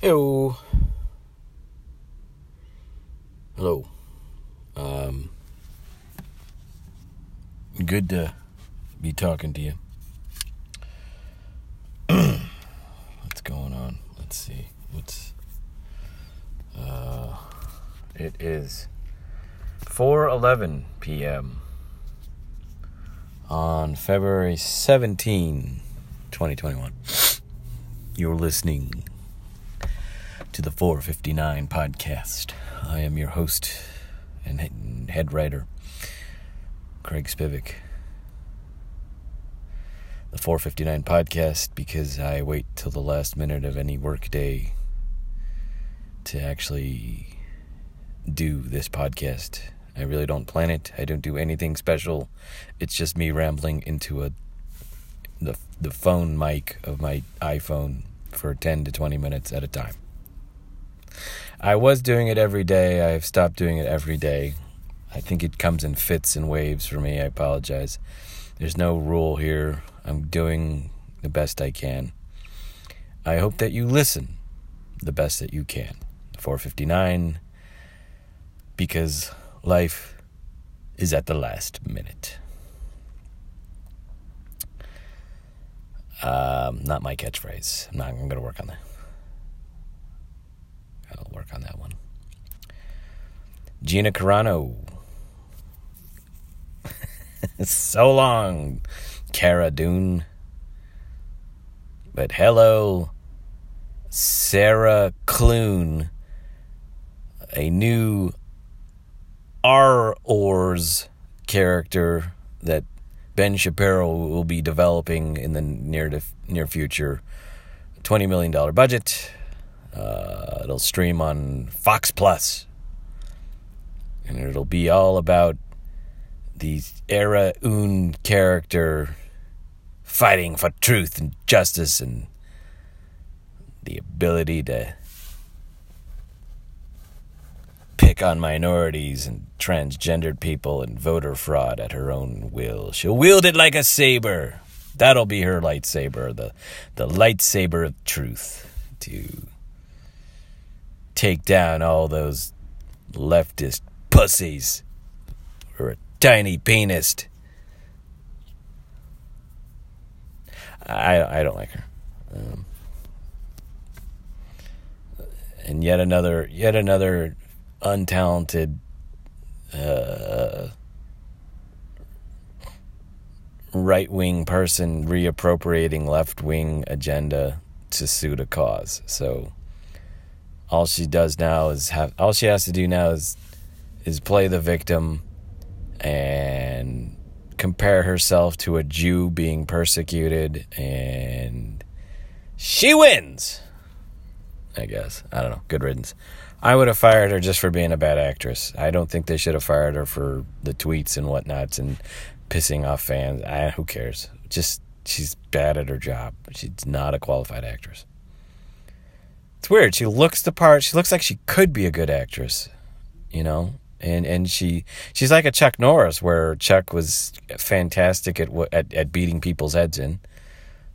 Hello. Hello. Um, good to be talking to you. What's going on? Let's see. What's uh it is 4:11 p.m. on February 17, 2021. You're listening to the 459 podcast. I am your host and head writer, Craig Spivak. The 459 podcast because I wait till the last minute of any workday to actually do this podcast. I really don't plan it. I don't do anything special. It's just me rambling into a the the phone mic of my iPhone for 10 to 20 minutes at a time. I was doing it every day. I've stopped doing it every day. I think it comes in fits and waves for me. I apologize. There's no rule here. I'm doing the best I can. I hope that you listen the best that you can. 459 because life is at the last minute. Um, not my catchphrase. I'm not. I'm going to work on that. I'll work on that one. Gina Carano. so long, Cara Dune. But hello, Sarah Clune, a new R. Ors character that Ben Shapiro will be developing in the near to, near future. Twenty million dollar budget. Uh, it'll stream on Fox Plus, and it'll be all about the Era Un character fighting for truth and justice and the ability to pick on minorities and transgendered people and voter fraud at her own will. She'll wield it like a saber. That'll be her lightsaber, the the lightsaber of truth to take down all those leftist pussies or a tiny penis. I I don't like her. Um, and yet another yet another untalented uh, right wing person reappropriating left wing agenda to suit a cause. So all she does now is have all she has to do now is is play the victim and compare herself to a Jew being persecuted and she wins. I guess. I don't know. Good riddance. I would have fired her just for being a bad actress. I don't think they should have fired her for the tweets and whatnots and pissing off fans. I, who cares? Just she's bad at her job. She's not a qualified actress. It's weird. She looks the part. She looks like she could be a good actress, you know. And and she she's like a Chuck Norris, where Chuck was fantastic at at, at beating people's heads in,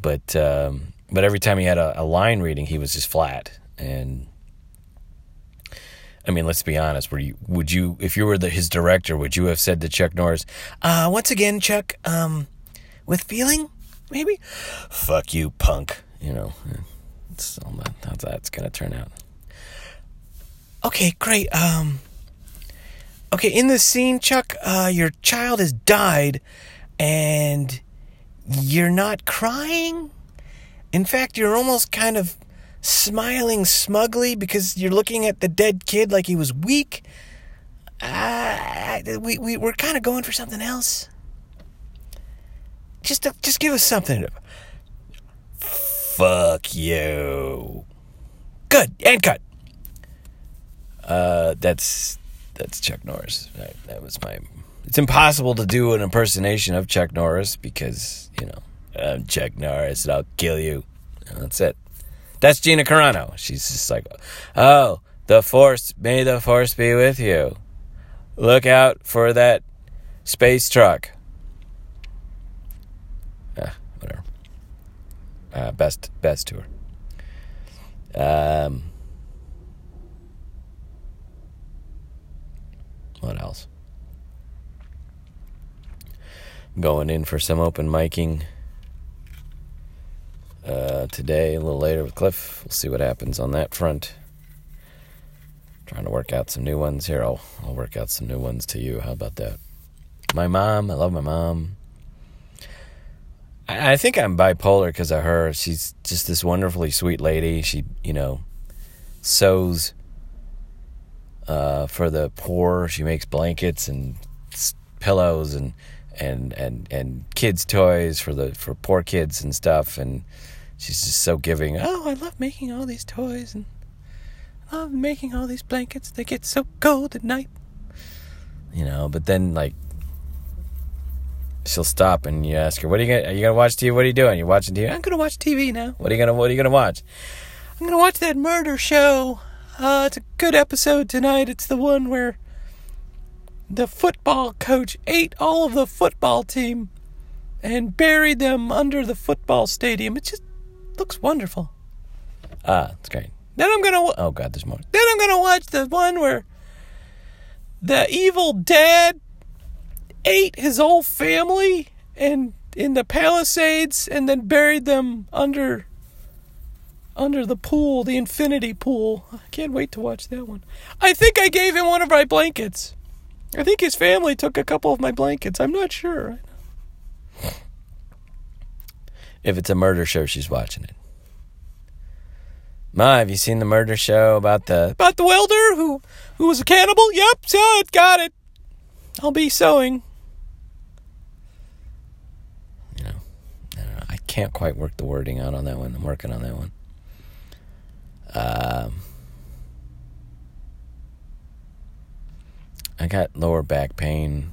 but um, but every time he had a, a line reading, he was just flat. And I mean, let's be honest. Were you would you if you were the, his director, would you have said to Chuck Norris, uh, once again, Chuck, um, with feeling, maybe? Fuck you, punk. You know. That's how that's gonna turn out. Okay, great. Um, okay, in this scene, Chuck, uh, your child has died, and you're not crying. In fact, you're almost kind of smiling smugly because you're looking at the dead kid like he was weak. Uh, we, we, we're kind of going for something else. Just, just give us something. Fuck you. Good. And cut. Uh, that's that's Chuck Norris. That, that was my. It's impossible to do an impersonation of Chuck Norris because you know I'm Chuck Norris and I'll kill you. That's it. That's Gina Carano. She's just like, oh, the force. May the force be with you. Look out for that space truck. Uh. Best best tour. Um, what else? Going in for some open miking uh, today, a little later with Cliff. We'll see what happens on that front. Trying to work out some new ones here. I'll I'll work out some new ones to you. How about that? My mom, I love my mom. I, think I'm bipolar because of her. She's just this wonderfully sweet lady. She, you know, sews uh, for the poor. She makes blankets and pillows and and and and kids toys for the for poor kids and stuff and she's just so giving oh i love making all these toys and I love making all these blankets they get so cold at night you know but then like she'll stop and you ask her what are you gonna are you gonna watch tv what are you doing you're watching tv i'm gonna watch tv now what are you gonna what are you gonna watch i'm gonna watch that murder show uh it's a good episode tonight it's the one where the football coach ate all of the football team and buried them under the football stadium. It just looks wonderful. Ah, it's great. Then I'm gonna. Oh God, there's more. Then I'm gonna watch the one where the evil dad ate his whole family and in the Palisades and then buried them under under the pool, the infinity pool. I can't wait to watch that one. I think I gave him one of my blankets. I think his family took a couple of my blankets. I'm not sure. If it's a murder show, she's watching it. Ma, have you seen the murder show about the about the welder who who was a cannibal? Yep, it, got it. I'll be sewing. You know, I don't know. I can't quite work the wording out on that one. I'm working on that one. Um. I got lower back pain,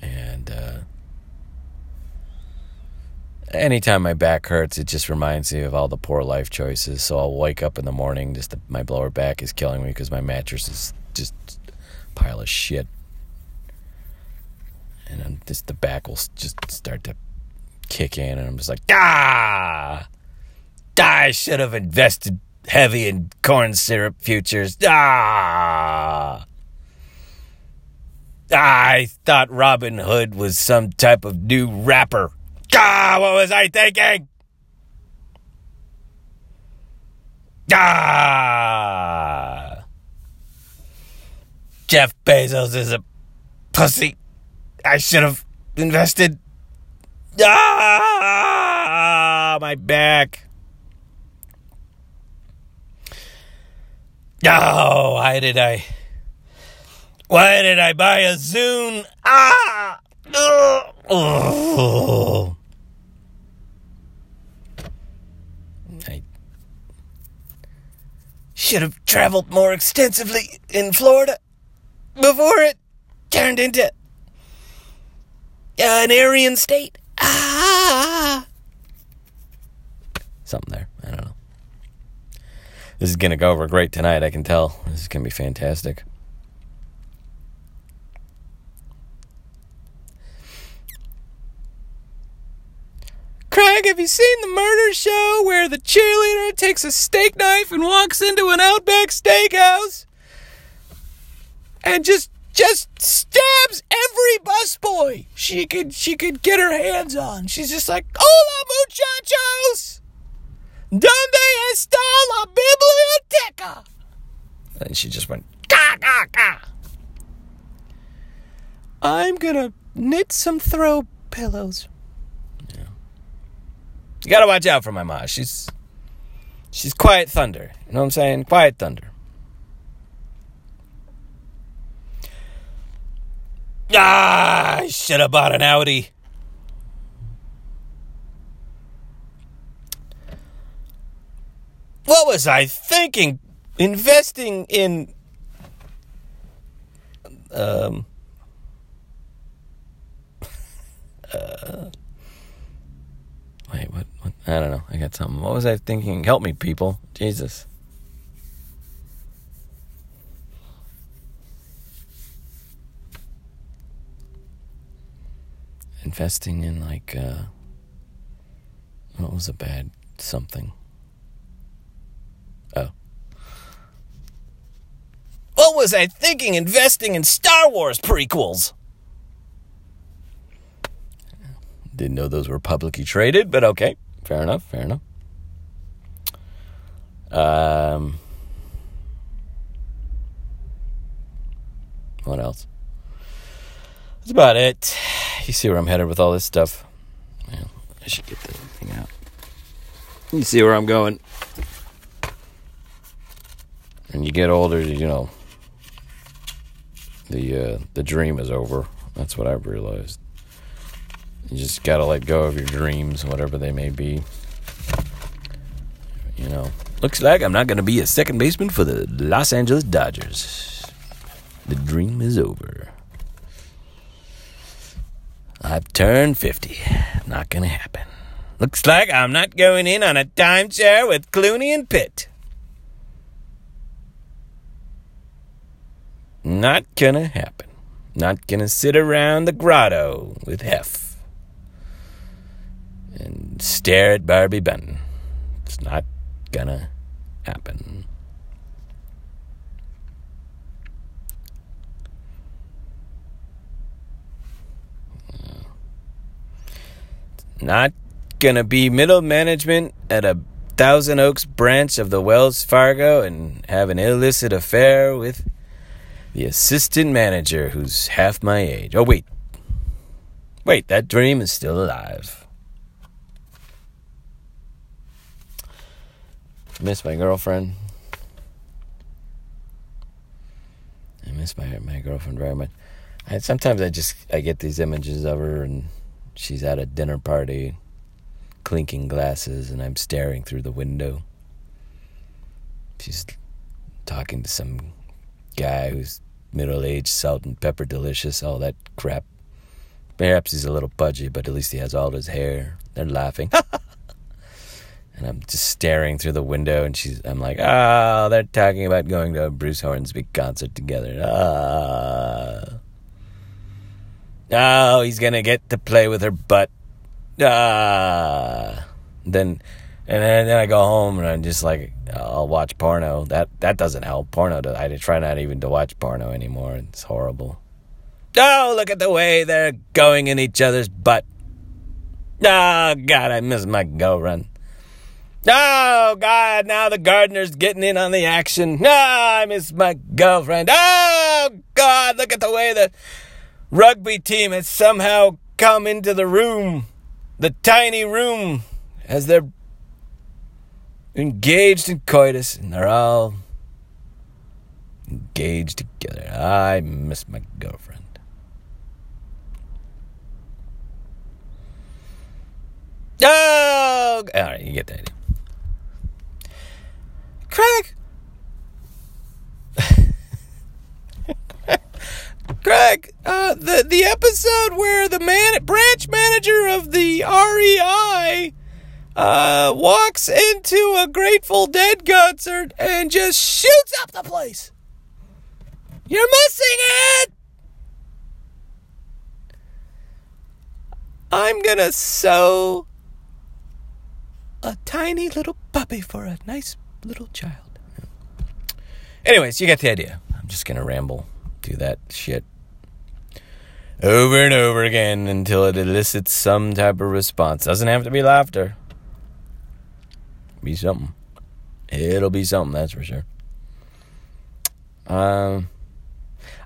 and uh, anytime my back hurts, it just reminds me of all the poor life choices. So I'll wake up in the morning, just the, my lower back is killing me because my mattress is just a pile of shit, and I'm just the back will just start to kick in, and I'm just like, ah, I should have invested heavy in corn syrup futures. Ah. I thought Robin Hood was some type of new rapper. Ah, what was I thinking? Ah! Jeff Bezos is a pussy. I should have invested. Ah! My back. Oh, why did I? Why did I buy a Zune? Ah! Ugh. Oh. I should have traveled more extensively in Florida before it turned into an Aryan state. Something there. I don't know. This is going to go over great tonight, I can tell. This is going to be fantastic. Craig, have you seen the murder show where the cheerleader takes a steak knife and walks into an Outback Steakhouse and just just stabs every busboy she could she could get her hands on? She's just like, "Hola, muchachos! Donde está la biblioteca?" And she just went, "Ga ga ga." I'm gonna knit some throw pillows. You gotta watch out for my mom. She's she's quiet thunder. You know what I'm saying? Quiet thunder. Ah, I should have bought an Audi. What was I thinking? Investing in um uh Wait, what, what? I don't know. I got something. What was I thinking? Help me, people. Jesus. Investing in like uh what was a bad something? Oh, What was I thinking investing in Star Wars prequels? Didn't know those were publicly traded, but okay. Fair enough, fair enough. Um, what else? That's about it. You see where I'm headed with all this stuff. Well, I should get the thing out. You see where I'm going. When you get older, you know, the uh, the dream is over. That's what I've realized. You just gotta let go of your dreams, whatever they may be. You know, looks like I'm not gonna be a second baseman for the Los Angeles Dodgers. The dream is over. I've turned 50. Not gonna happen. Looks like I'm not going in on a timeshare with Clooney and Pitt. Not gonna happen. Not gonna sit around the grotto with Hef and stare at Barbie Benton. It's not gonna happen. Not gonna be middle management at a Thousand Oaks branch of the Wells Fargo and have an illicit affair with the assistant manager who's half my age. Oh, wait. Wait, that dream is still alive. Miss my girlfriend. I miss my my girlfriend very much. I, sometimes I just I get these images of her and she's at a dinner party, clinking glasses, and I'm staring through the window. She's talking to some guy who's middle aged, salt and pepper delicious, all that crap. Perhaps he's a little pudgy, but at least he has all his hair. They're laughing. and I'm just staring through the window, and she's, I'm like, oh, they're talking about going to a Bruce Hornsby concert together. Ah. Oh, he's gonna get to play with her butt. Ah. Then, and then, then I go home and I'm just like, I'll watch porno. That that doesn't help. Porno. I try not even to watch porno anymore. It's horrible. Oh, look at the way they're going in each other's butt. Oh God, I miss my girlfriend. Oh God, now the gardener's getting in on the action. Oh, I miss my girlfriend. Oh God, look at the way the rugby team has somehow come into the room, the tiny room, as they're engaged in coitus, and they're all engaged together. I miss my girlfriend. Oh, all right, you get the idea. Craig. Craig, uh, the the episode where the man branch manager of the REI uh, walks into a Grateful Dead concert and just shoots up the place. You're missing it. I'm gonna sew a tiny little puppy for a nice little child. Anyways, you get the idea. I'm just gonna ramble, do that shit over and over again until it elicits some type of response. Doesn't have to be laughter. Be something. It'll be something, that's for sure. Um,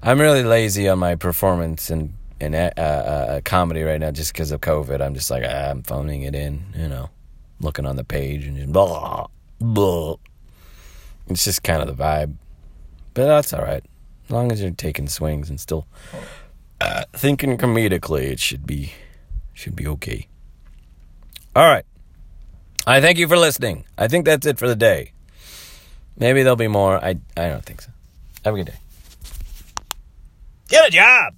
I'm really lazy on my performance and in, in uh, uh, comedy right now just because of COVID. I'm just like ah, I'm phoning it in, you know, looking on the page and just blah blah. It's just kind of the vibe, but that's all right. As long as you're taking swings and still uh, thinking comedically, it should be should be okay. All right. I thank you for listening. I think that's it for the day. Maybe there'll be more. I I don't think so. Have a good day. Get a job.